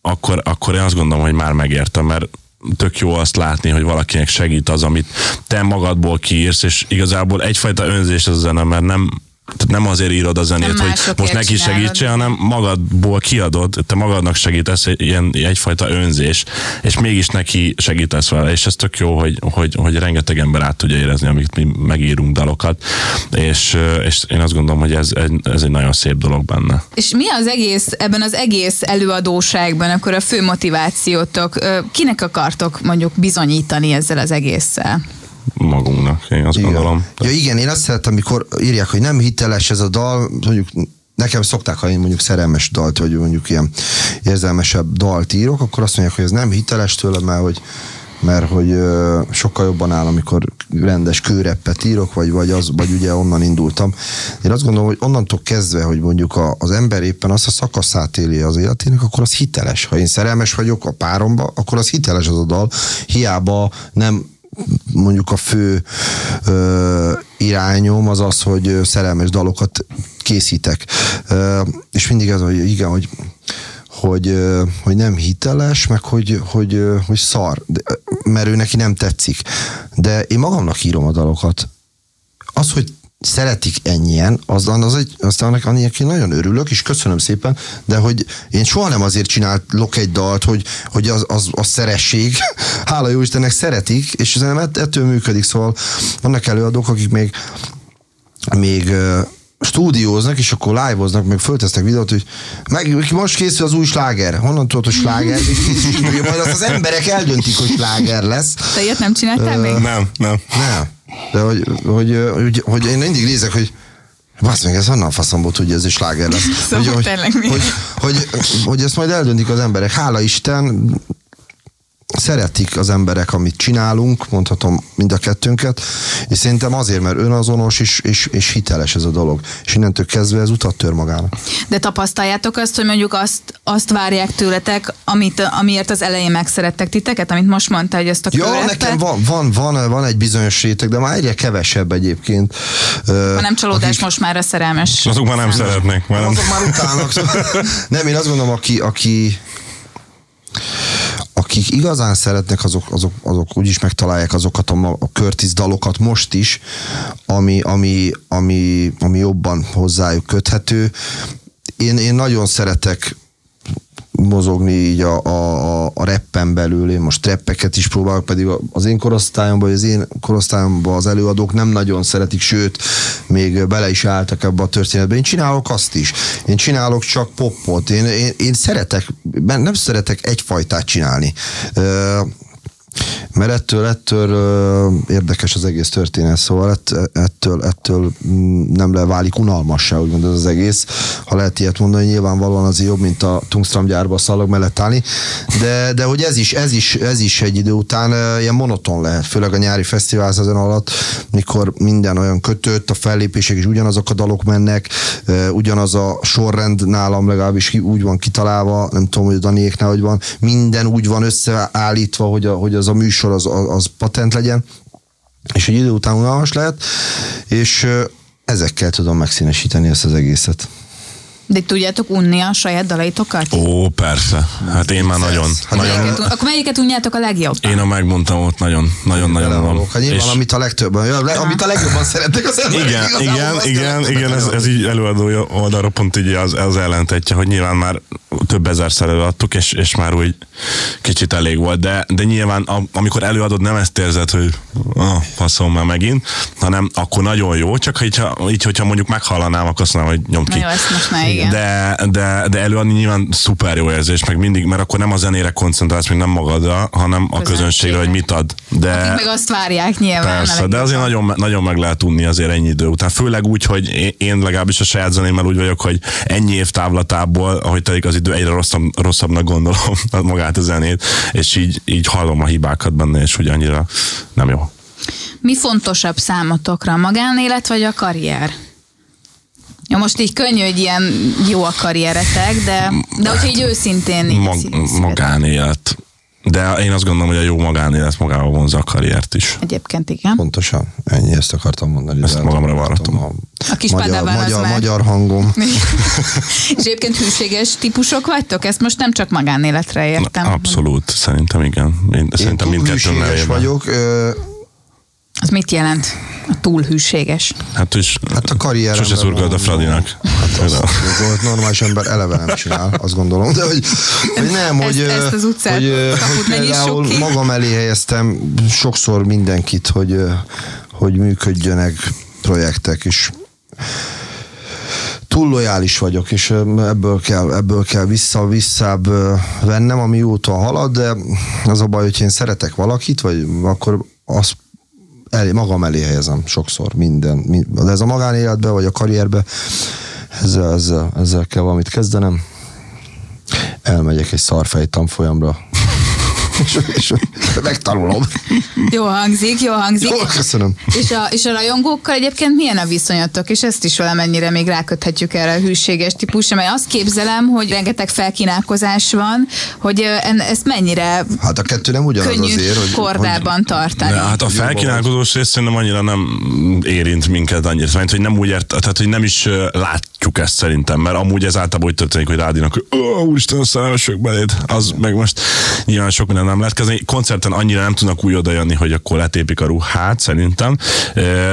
akkor, akkor én azt gondolom, hogy már megértem, mert tök jó azt látni, hogy valakinek segít az, amit te magadból kiírsz, és igazából egyfajta önzés az a zene, mert nem tehát nem azért írod a zenét, Nem hogy most neki csinálod. segítsél, hanem magadból kiadod, te magadnak segítesz, egy- ilyen egyfajta önzés, és mégis neki segítesz vele, és ez tök jó, hogy, hogy, hogy rengeteg ember át tudja érezni, amit mi megírunk dalokat, és, és én azt gondolom, hogy ez, ez egy nagyon szép dolog benne. És mi az egész, ebben az egész előadóságban akkor a fő motivációtok? Ö, Kinek akartok mondjuk bizonyítani ezzel az egésszel? Magunknak, én azt Igen. gondolom. Ja igen, én azt szeretem, amikor írják, hogy nem hiteles ez a dal, mondjuk nekem szokták, ha én mondjuk szerelmes dalt, vagy mondjuk ilyen érzelmesebb dalt írok, akkor azt mondják, hogy ez nem hiteles tőlem, mert hogy mert hogy ö, sokkal jobban áll, amikor rendes kőreppet írok, vagy, vagy, az, vagy ugye onnan indultam. Én azt gondolom, hogy onnantól kezdve, hogy mondjuk a, az ember éppen azt a szakaszát éli az életének, akkor az hiteles. Ha én szerelmes vagyok a páromba, akkor az hiteles az a dal. Hiába nem mondjuk a fő ö, irányom az az, hogy szerelmes dalokat készítek. Ö, és mindig ez, hogy igen, hogy hogy, hogy nem hiteles, meg hogy, hogy, hogy szar, de, mert ő neki nem tetszik. De én magamnak írom a dalokat. Az, hogy szeretik ennyien, az, az egy, aztán annak annak én nagyon örülök, és köszönöm szépen, de hogy én soha nem azért csinálok egy dalt, hogy, hogy az, az, az szeresség. Hála jó Istennek szeretik, és ez ett, ettől működik, szóval vannak előadók, akik még még stúdióznak, és akkor live-oznak, meg föltesznek videót, hogy meg, most készül az új sláger. Honnan tudod, hogy sláger? Majd azt az emberek eldöntik, hogy sláger lesz. Te ilyet nem csináltál még? Nem, nem. Nem. De hogy, hogy, hogy, hogy én mindig nézek, hogy Basz meg, ez honnan faszomból tudja, ez is sláger lesz. Szóval hogy, hogy, hogy, hogy, hogy, ezt majd eldöntik az emberek. Hála Isten, szeretik az emberek, amit csinálunk, mondhatom mind a kettőnket, és szerintem azért, mert önazonos és, és, és hiteles ez a dolog. És innentől kezdve ez utat tör magának. De tapasztaljátok azt, hogy mondjuk azt, azt várják tőletek, amit, amiért az elején megszerettek titeket, amit most mondta, hogy ezt a Ja, körepet, nekem van, van, van, van egy bizonyos réteg, de már egyre kevesebb egyébként. Ha nem csalódás, akik- most már a szerelmes. Azok már nem szeretnek. Már nem. Azok már utálnak. nem, én azt gondolom, aki, aki akik igazán szeretnek, azok, azok, azok úgyis megtalálják azokat a, a Curtis dalokat most is, ami, ami, ami, ami jobban hozzájuk köthető. Én, én nagyon szeretek mozogni így a, a, a, reppen belül, én most reppeket is próbálok, pedig az én korosztályomban, vagy az én korosztályomban az előadók nem nagyon szeretik, sőt, még bele is álltak ebbe a történetbe. Én csinálok azt is. Én csinálok csak popot. Én, én, én szeretek, nem szeretek egyfajtát csinálni. Mert ettől, ettől érdekes az egész történet, szóval ett, ettől, ettől mm, nem le válik unalmassá, úgymond ez az egész. Ha lehet ilyet mondani, nyilvánvalóan azért jobb, mint a tungstram gyárba a szalag mellett állni, de, de hogy ez is, ez is, ez is egy idő után ilyen monoton lehet, főleg a nyári fesztivál szezon alatt, mikor minden olyan kötött, a fellépések is ugyanazok a dalok mennek, ugyanaz a sorrend nálam legalábbis úgy van kitalálva, nem tudom, hogy a Daniéknál hogy van, minden úgy van összeállítva, hogy, a, hogy az a műsor az, az, az patent legyen, és egy idő után unalmas lehet, és ezekkel tudom megszínesíteni ezt az egészet. De tudjátok unni a saját dalaitokat? Ó, persze. Hát én már nagyon, Hát nagyon, Melyiket, un- akkor melyiket unjátok a legjobban? én a megmondtam ott nagyon, nagyon, nagyon van. Hát nyilván, amit a legtöbben, ja, amit a legjobban szeretnek az emberek. Igen, igen, igen, igen, ez, ez így előadója oldalra pont így az, az ellentetje, hogy nyilván már több ezerszer előadtuk, és, és már úgy kicsit elég volt, de, de nyilván a, amikor előadod, nem ezt érzed, hogy ah, faszom már megint, hanem akkor nagyon jó, csak így, ha, így hogyha mondjuk meghallanám, akkor azt mondom, hogy nyomd Na ki. jó, ezt most igen. De, de, de előadni nyilván szuper jó érzés, meg mindig, mert akkor nem a zenére koncentrálsz, még nem magadra, hanem a Közönségre. hogy mit ad. De, Akik meg azt várják nyilván. Persze, de azért nagyon, nagyon meg lehet unni azért ennyi idő után. Főleg úgy, hogy én- én legalábbis a saját zenémmel úgy vagyok, hogy ennyi év távlatából, ahogy telik az idő, egyre rosszabb, rosszabbnak gondolom magát a zenét, és így, így hallom a hibákat benne, és úgy annyira nem jó. Mi fontosabb számotokra, a magánélet vagy a karrier? Ja, most így könnyű, hogy ilyen jó a karrieretek, de, de hogyha így őszintén így Mag, magánélet. De én azt gondolom, hogy a jó magánélet magával vonza a karriert is. Egyébként igen. Pontosan, ennyi ezt akartam mondani. Ezt de magamra elmondtam vallottam. A kis magyar, magyar, már- magyar hangom. És egyébként hűséges típusok vagytok? Ezt most nem csak magánéletre értem. Abszolút, szerintem igen. Én, szerintem mindkettőnk hűséges nevében. vagyok. Ö, Az mit jelent? A túl hűséges. Hát, és Hát a karrieremben Sose szurkolt a Fradinak. Hát azt, az normális ember eleve nem csinál, azt gondolom. De hogy, hogy nem, Ezt- hogy, ezt az utcát, hogy nyissuk például magam elé helyeztem sokszor mindenkit, hogy, hogy működjönek projektek, és túl lojális vagyok, és ebből kell, ebből kell vissza, visszább vennem, ami úton halad, de az a baj, hogy én szeretek valakit, vagy akkor azt elé, magam elé helyezem sokszor minden, mind, de ez a magánéletben, vagy a karrierben, ezzel, ezzel, ezzel kell valamit kezdenem. Elmegyek egy szarfej tanfolyamra, és, és megtanulom. Jó hangzik, jó hangzik. Jó, köszönöm. És a, és a rajongókkal egyébként milyen a viszonyatok, és ezt is valamennyire még ráköthetjük erre a hűséges típusra, mert azt képzelem, hogy rengeteg felkínálkozás van, hogy ezt mennyire Hát a kettő nem ugyanaz könnyű azért, hogy, kordában tartani. De hát a felkínálkozós rész szerintem annyira nem érint minket annyira. Mert hogy nem úgy ért, tehát hogy nem is látjuk ezt szerintem, mert amúgy ez általában úgy történik, hogy rádinak, hogy ó, úristen, a szerelmesök beléd, az meg most nyilván sok minden nem lehet kezdeni. Koncerten annyira nem tudnak úgy odajönni, hogy akkor letépik a ruhát, szerintem,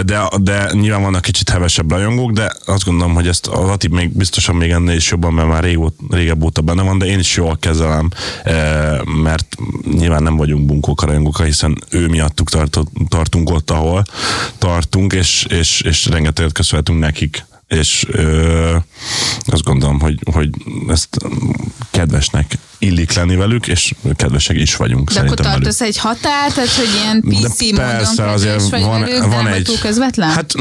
de, de nyilván vannak kicsit hevesebb rajongók, de azt gondolom, hogy ezt a Lati még biztosan még ennél is jobban, mert már régó, régebb óta benne van, de én is jól kezelem, mert nyilván nem vagyunk bunkók a rajongók, hiszen ő miattuk tartunk ott, ahol tartunk, és, és, és rengeteget köszönhetünk nekik és ö, azt gondolom, hogy, hogy ezt kedvesnek illik lenni velük, és kedvesek is vagyunk De akkor szerintem velük. tartasz egy határt, tehát hogy ilyen De PC módon persze, kedves azért vagy van, velük, de van egy... közvetlen? Hát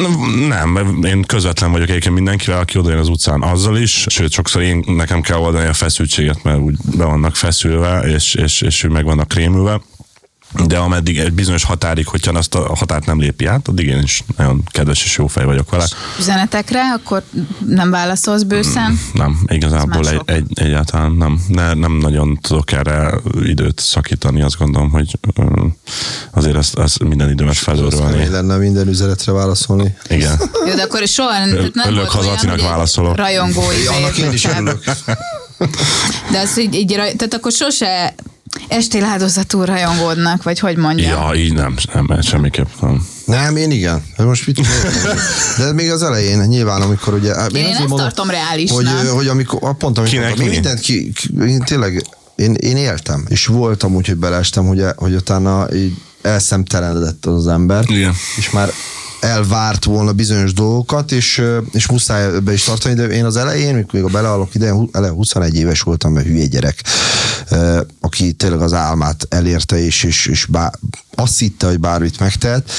nem, én közvetlen vagyok egyébként mindenkivel, aki odajön az utcán azzal is, sőt, sokszor én nekem kell oldani a feszültséget, mert úgy be vannak feszülve, és, és, és meg vannak krémülve de ameddig egy bizonyos határig, hogyha azt a határt nem lépi át, addig én is nagyon kedves és jó fej vagyok vele. Üzenetekre, akkor nem válaszolsz bőszen? Nem, igazából egy, egy, egyáltalán nem. Ne, nem nagyon tudok erre időt szakítani, azt gondolom, hogy azért ezt, ezt minden időmet felőrölni. lenne minden üzenetre válaszolni. Igen. Jó, de akkor soha nem Örülök, volt ha az olyan, Attinak hogy egy válaszolok. Rajongói Annak én is örülök. De az így, így, tehát akkor sose estél áldozatú rajongódnak, vagy hogy mondjam. Ja, így nem, nem, semmiképp nem. Nem, én igen. De most mit De még az elején, nyilván, amikor ugye... hát Én azért ezt tartom reálisnak. Hogy, hogy amikor, pont amikor Kinek mondtam, én mi? mindent ki, ki, én tényleg, én, én éltem, és voltam úgy, hogy beleestem, hogy, hogy utána így elszemtelenedett az, az ember, Igen. és már elvárt volna bizonyos dolgokat, és, és muszáj be is tartani, de én az elején, mikor még a beleállok ide, eleve 21 éves voltam, mert hülye gyerek, aki tényleg az álmát elérte, és, és, és bár, azt hitte, hogy bármit megtehet,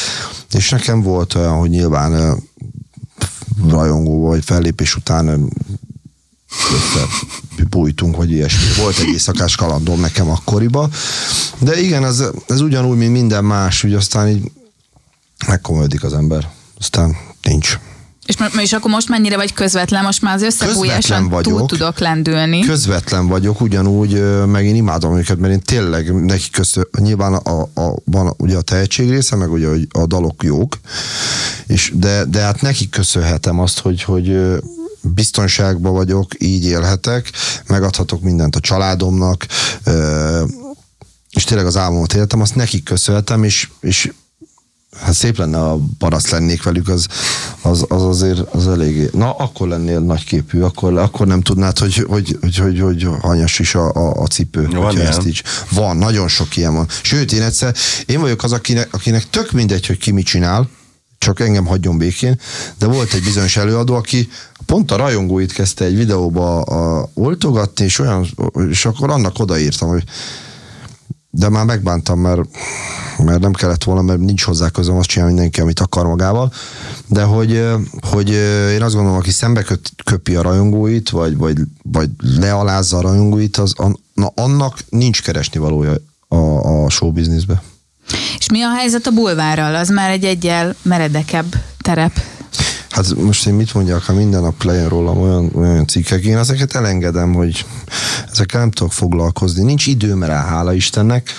és nekem volt olyan, hogy nyilván rajongó vagy fellépés után bújtunk, vagy ilyesmi. Volt egy éjszakás kalandom nekem akkoriban. De igen, ez, ez ugyanúgy, mint minden más, úgy aztán így megkomolyodik az ember. Aztán nincs. És, és akkor most mennyire vagy közvetlen? Most már az összebújáson túl tudok lendülni. Közvetlen vagyok, ugyanúgy, meg én imádom őket, mert én tényleg neki köszön, nyilván a, a, van ugye a tehetség része, meg ugye a dalok jók, és de, de hát nekik köszönhetem azt, hogy, hogy biztonságban vagyok, így élhetek, megadhatok mindent a családomnak, és tényleg az álmomat éltem, azt nekik köszönhetem, és, és hát szép lenne, ha barasz lennék velük, az, az, az azért az eléggé. Na, akkor lennél nagyképű, akkor, akkor nem tudnád, hogy, hogy, hogy, hogy, hogy hanyas is a, a, a cipő. Van ezt így. Van, nagyon sok ilyen van. Sőt, én egyszer, én vagyok az, akinek, akinek tök mindegy, hogy ki mit csinál, csak engem hagyjon békén, de volt egy bizonyos előadó, aki pont a rajongóit kezdte egy videóba a, oltogatni, és, olyan, és akkor annak odaírtam, hogy de már megbántam, mert, mert nem kellett volna, mert nincs hozzá közöm, azt csinál mindenki, amit akar magával, de hogy, hogy én azt gondolom, aki szembe köt, köpi a rajongóit, vagy, vagy, vagy lealázza a rajongóit, az, na, annak nincs keresni valója a, a showbizniszbe. És mi a helyzet a bulvárral? Az már egy egyel meredekebb terep. Hát most én mit mondjak, ha minden nap legyen rólam olyan, olyan cikkek, én ezeket elengedem, hogy ezekkel nem tudok foglalkozni. Nincs időm rá, hála Istennek.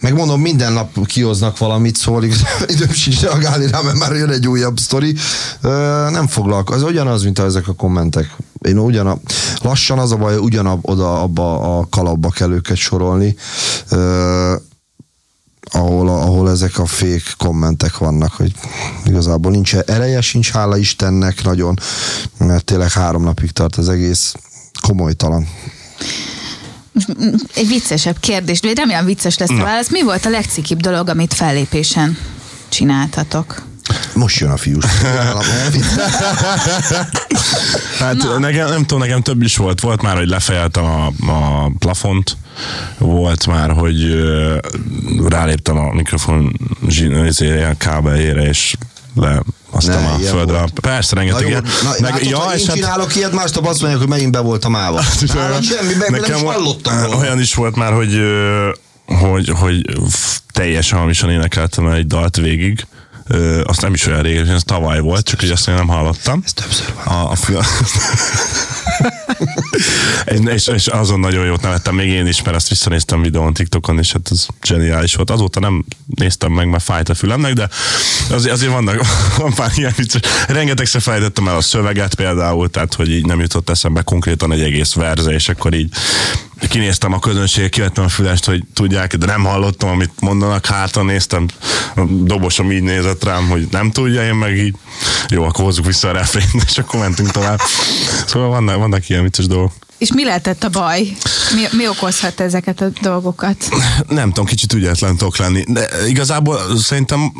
Megmondom, minden nap kihoznak valamit, szóval időm sincs reagálni rá, mert már jön egy újabb sztori. Nem foglalkozom, az ugyanaz, mint ezek a kommentek. Én ugyan lassan az a baj, ugyanab oda abba a kalapba kell őket sorolni. Ahol, ahol ezek a fék kommentek vannak, hogy igazából nincs ereje, sincs hála Istennek nagyon, mert tényleg három napig tart az egész komolytalan. Egy viccesebb kérdés, de remélem vicces lesz a válasz. Mi volt a legcikibb dolog, amit fellépésen csináltatok? Most jön a fiús. Hát Na. nekem, nem tudom, nekem több is volt. Volt már, hogy lefejeltem a, a plafont, volt már, hogy ráléptem a mikrofon zsin- izé, kábeljére, és le aztán Ne, a földre. volt. Persze, rengeteg Na, jó, ilyen. na, Meg- látod, ja, ha és én hát- csinálok ilyet, másnap azt mondják, hogy megint be volt a máva. Nálam semmi, meg nem is nekem hallottam olyan is volt már, hogy, hogy, hogy teljesen hamisan énekeltem el egy dalt végig. Ö, azt nem is olyan régen, ez tavaly volt, csak hogy azt én nem hallottam. Ez többször van. A, a és, és, azon nagyon jót nevettem, még én is, mert ezt visszanéztem videón TikTokon, és hát ez zseniális volt. Azóta nem néztem meg, mert fájt a fülemnek, de azért, azért vannak, van pár ilyen vicces. Rengetegszer fejtettem el a szöveget például, tehát hogy így nem jutott eszembe konkrétan egy egész verze, és akkor így kinéztem a közönséget, kivettem a fülest, hogy tudják, de nem hallottam, amit mondanak, hátra néztem, a dobosom így nézett rám, hogy nem tudja, én meg így, jó, akkor hozzuk vissza a refrént, és akkor mentünk tovább. Szóval vannak, vannak ilyen vicces dolgok. És mi lehetett a baj? Mi, mi okozhat ezeket a dolgokat? Nem tudom, kicsit ügyetlen tudok lenni, de igazából szerintem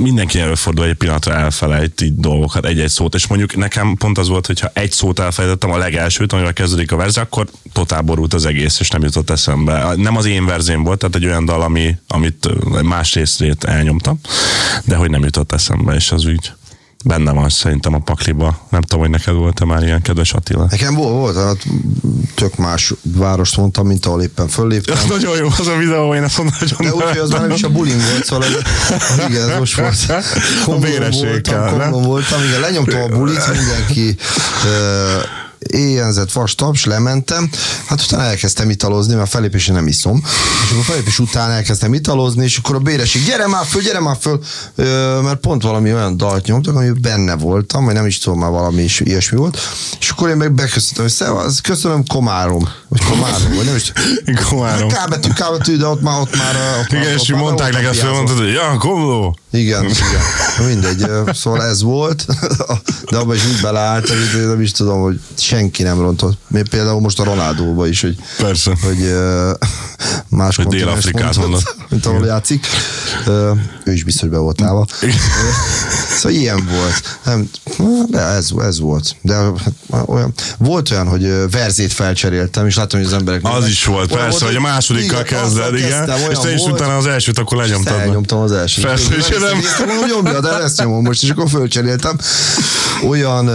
mindenki előfordul egy pillanatra elfelejt így dolgokat, egy-egy szót, és mondjuk nekem pont az volt, hogyha egy szót elfelejtettem, a legelsőt, amivel kezdődik a verze, akkor totál borult az egész, és nem jutott eszembe. Nem az én verzém volt, tehát egy olyan dal, ami, amit más részét elnyomtam, de hogy nem jutott eszembe, és az úgy benne van szerintem a pakliba. Nem tudom, hogy neked volt-e már ilyen kedves Attila. Nekem volt, volt hát tök más várost mondtam, mint ahol éppen fölléptem. Ez nagyon jó az a videó, én ezt mondom, hogy De úgy, hogy az már nem is a bullying volt, szóval ez, igen, ez most volt. A Komlón bérességkel, voltam? Komlón voltam, igen, lenyomtam a bulit, mindenki éjjelzett vas taps, lementem, hát utána elkezdtem italozni, mert a felépésén nem iszom, és akkor a felépés után elkezdtem italozni, és akkor a béreség, gyere már föl, gyere már föl, mert pont valami olyan dalt nyomtak, ami benne voltam, vagy nem is tudom, már valami is ilyesmi volt, és akkor én meg beköszöntem, hogy szevasz, köszönöm Komárom, vagy Komárom, vagy nem is Komárom. Kábetű, kábetű, de ott már, ott már, ott már, Igen, ott és már mondták neked, ezt piázva. mondtad, hogy ja, komló. Igen, igen. Mindegy, szóval ez volt, de abban is úgy beleállt, hogy nem is tudom, hogy senki nem rontott. Még például most a Ronaldóba is, hogy, Persze. hogy ö, más Hogy kontinens Dél-Afrikát mondott, mondott. mint ahol játszik. Ö, Ő is biztos be volt állva. Szóval ilyen volt. Nem, de ez, ez volt. De hát, olyan, volt olyan, hogy verzét felcseréltem, és láttam, hogy az emberek... Az is volt, Olyan persze, hogy a másodikkal igen, kezded, igen. kezdtem, És te is volt. utána az elsőt akkor lenyomtad. Elnyomtam az elsőt. Persze, és nem. hogy nyomja, de ezt nyomom most, és akkor fölcseréltem. Olyan,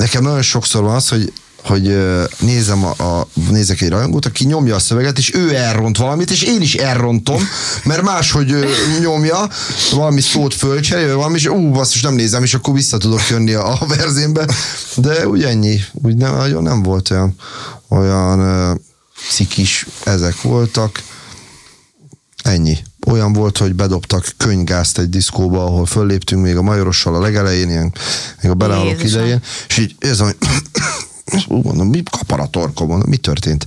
nekem nagyon sokszor van az, hogy hogy nézem a, a, nézek egy rajongót, aki nyomja a szöveget, és ő elront valamit, és én is elrontom, mert máshogy nyomja, valami szót fölcserél, valami, és ú, basszus, nem nézem, és akkor vissza tudok jönni a, a verzénbe, de úgy ennyi, úgy nem, nagyon nem volt olyan, olyan cikis ezek voltak, Ennyi. Olyan volt, hogy bedobtak könygázt egy diszkóba, ahol fölléptünk még a Majorossal a legelején, ilyen, még a belehalók Jézusom. idején, és így és úgy mondom, mi kapar a torkom, mondom, mi történt?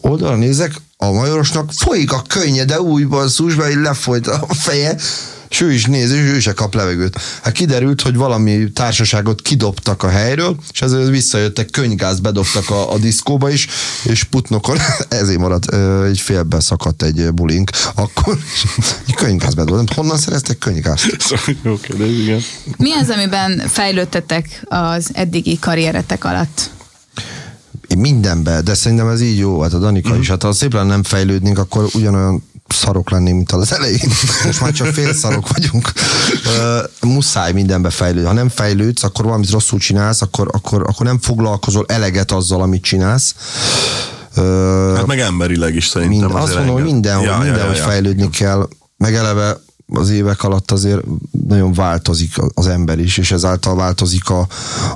Oldalra nézek, a Majorosnak folyik a könnye, de úgy basszusba, így lefolyt a feje, és ő is néz, és ő se kap levegőt. Hát kiderült, hogy valami társaságot kidobtak a helyről, és ezért visszajöttek, könygázt bedobtak a, a diszkóba is, és putnokon ezért maradt, egy félbe szakadt egy bulink, akkor egy könygázt bedobtak. Honnan szereztek könygázt? Szóval igen. Mi az, amiben fejlődtetek az eddigi karrieretek alatt? Én mindenbe, de szerintem ez így jó, hát a Danika is. Hát ha szép lenne nem fejlődnénk, akkor ugyanolyan szarok lennénk, mint az elején. Most már csak fél szarok vagyunk. Uh, muszáj mindenbe fejlődni. Ha nem fejlődsz, akkor valamit rosszul csinálsz, akkor, akkor, akkor nem foglalkozol eleget azzal, amit csinálsz. Uh, Hát meg emberileg is szerintem. minden, azt azért mondom, hogy mindenhol, Ja, ja, mindenhol ja, ja. fejlődni kell, meg eleve az évek alatt azért nagyon változik az ember is, és ezáltal változik a,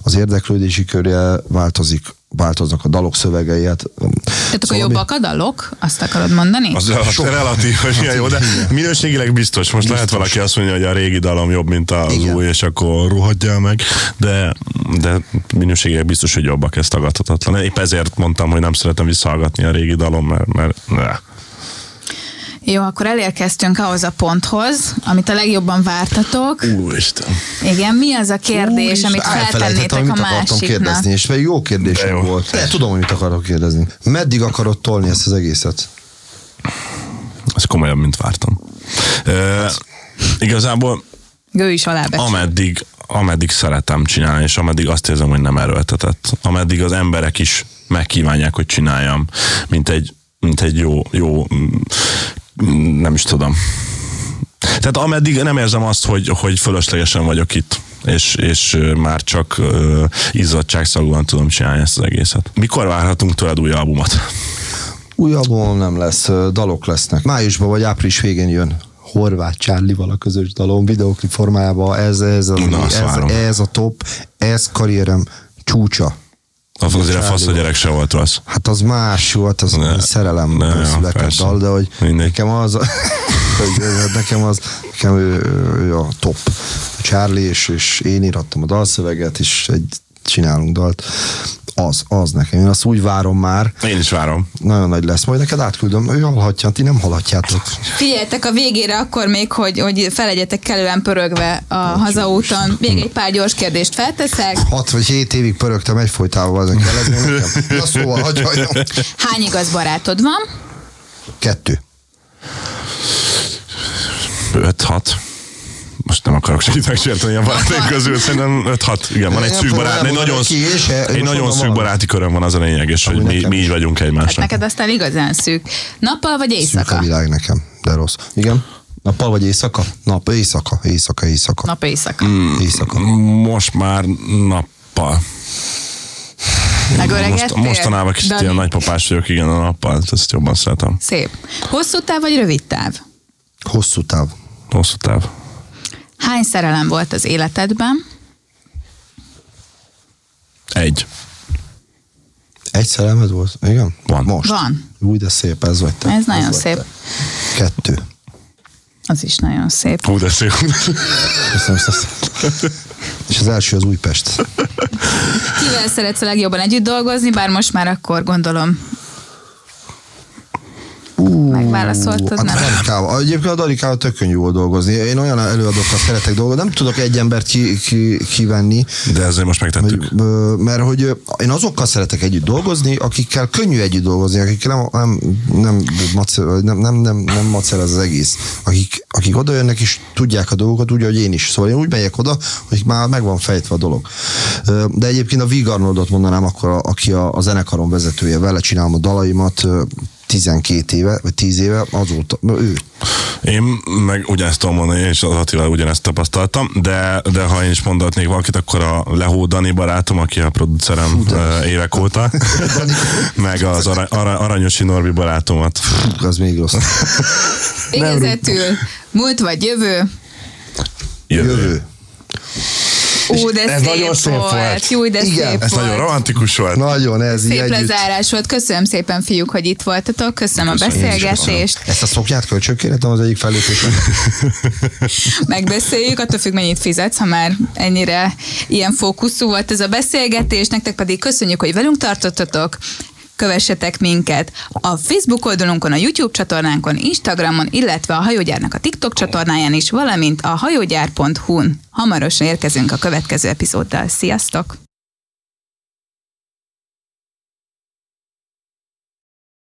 az érdeklődési körje, változik, változnak a dalok szövegei. Hát, Tehát akkor szóval jobbak a dalok? Azt akarod mondani? Az relatív, Sok. relatív hogy milyen jó, de Igen. minőségileg biztos. Most lehet valaki azt mondja, hogy a régi dalom jobb, mint az Igen. új, és akkor ruhadjál meg, de, de minőségileg biztos, hogy jobbak, ez tagadhatatlan. Épp ezért mondtam, hogy nem szeretem visszahallgatni a régi dalom, mert, mert ne. Jó, akkor elérkeztünk ahhoz a ponthoz, amit a legjobban vártatok. Úristen. Igen, mi az a kérdés, amit Elfelejtettem, feltennétek a mit akartam másiknak? kérdezni, és pedig jó jó. volt. De tudom, hogy mit akarok kérdezni. Meddig akarod tolni ezt az egészet? Ez komolyabb, mint vártam. Uh, igazából Ő is alábecsül. ameddig, ameddig szeretem csinálni, és ameddig azt érzem, hogy nem erőltetett. Ameddig az emberek is megkívánják, hogy csináljam, mint egy, mint egy jó, jó, nem is tudom. Tehát ameddig nem érzem azt, hogy, hogy fölöslegesen vagyok itt, és, és már csak uh, izzadságszagúan tudom csinálni ezt az egészet. Mikor várhatunk tőled új albumot? Új albumom nem lesz, dalok lesznek. Májusban vagy április végén jön. Horváth Csárlival a közös dalom, videóklip formájában. Ez, ez, az, Na, azt várom. ez, ez a top, ez karrierem csúcsa. Azért a fasz a gyerek se volt rossz. Hát az más volt, az Ne, szerelem ne, született dal, de hogy Mindegy. nekem az, hogy nekem az, nekem ő, ő a top. Charlie és, és én írattam a dalszöveget, és egy csinálunk dalt. Az, az nekem. Én azt úgy várom már, Én is várom. nagyon nagy lesz. Majd neked átküldöm, ő hallhatja, ti nem hallhatjátok. Figyeljetek a végére akkor még, hogy, hogy felegyetek kellően pörögve a hazaúton. Még egy pár gyors kérdést felteszek. Hat vagy hét évig pörögtem egyfolytában, azon kell. Na szóval, hagyj, hagyjam. Hány igaz barátod van? Kettő. 5-6. Most nem akarok senkit megsérteni a barátaim közül, szerintem 5-6. Igen, van egy szűk barát, egy nagyon, ki, és e- egy nagyon szűk baráti köröm van, az a lényeg, és hogy mi, mi így vagyunk Hát egymásnak. neked aztán igazán szűk. Nappal vagy Szűk a éjszaka? világ nekem, de rossz. Igen? Nappal vagy éjszaka? Nap, éjszaka, éjszaka, éjszaka. Nap éjszaka. Mm. Éjszaka. Most már nappal. Most, mostanában kicsit Dani? ilyen nagypapás vagyok, igen, a nappal, ezt jobban szeretem. Szép. Hosszú táv vagy rövid táv? Hosszú táv. Hosszú táv. Hány szerelem volt az életedben? Egy. Egy szerelmed volt? Igen? Van. Most? Van. Új, de szép, ez vagy te. Ez nagyon vagy szép. te. Kettő. Az is nagyon szép. Hú, de szép. Köszönöm szépen. És az első az Újpest. Kivel szeretsz a legjobban együtt dolgozni, bár most már akkor gondolom Uh, Megválaszoltad, a nem? Danikával. Egyébként a Danikával tök könnyű volt dolgozni. Én olyan előadókkal szeretek dolgozni, nem tudok egy embert ki, ki, kivenni, De ezzel most megtettük. ö, mert hogy én azokkal szeretek együtt dolgozni, akikkel könnyű együtt dolgozni, akikkel nem, nem, nem, nem, nem, nem, nem macer az, az egész. Akik, akik oda jönnek és tudják a dolgokat, úgy, hogy én is. Szóval én úgy megyek oda, hogy már meg van fejtve a dolog. De egyébként a Vigarnoldot mondanám akkor, aki a, a zenekaron vezetője, vele csinálom a dalaimat, 12 éve, vagy 10 éve, azóta, ő. Én meg ugyanezt tudom mondani, és az Attila ugyanezt tapasztaltam, de, de ha én is mondatnék valakit, akkor a Lehó Dani barátom, aki a producerem ö, évek óta, meg az Ara, Ara, Aranyosi Norbi barátomat. Fú, az még rossz. Végezetül, múlt vagy jövő? Jövő. Ó, de ez szép nagyon szép volt. volt. Jó, de Igen, szép Ez volt. nagyon romantikus volt. Nagyon, ez így Szép együtt. lezárás volt. Köszönöm szépen, fiúk, hogy itt voltatok. Köszönöm a Köszönöm, is beszélgetést. Ezt a szoknyát kölcsönkérhetem az egyik fellépésen. Megbeszéljük, attól függ, mennyit fizetsz, ha már ennyire ilyen fókuszú volt ez a beszélgetés. Nektek pedig köszönjük, hogy velünk tartottatok. Kövessetek minket a Facebook oldalunkon, a YouTube csatornánkon, Instagramon, illetve a Hajógyárnak a TikTok csatornáján is, valamint a hajógyár.hu-n. Hamarosan érkezünk a következő epizóddal. Sziasztok!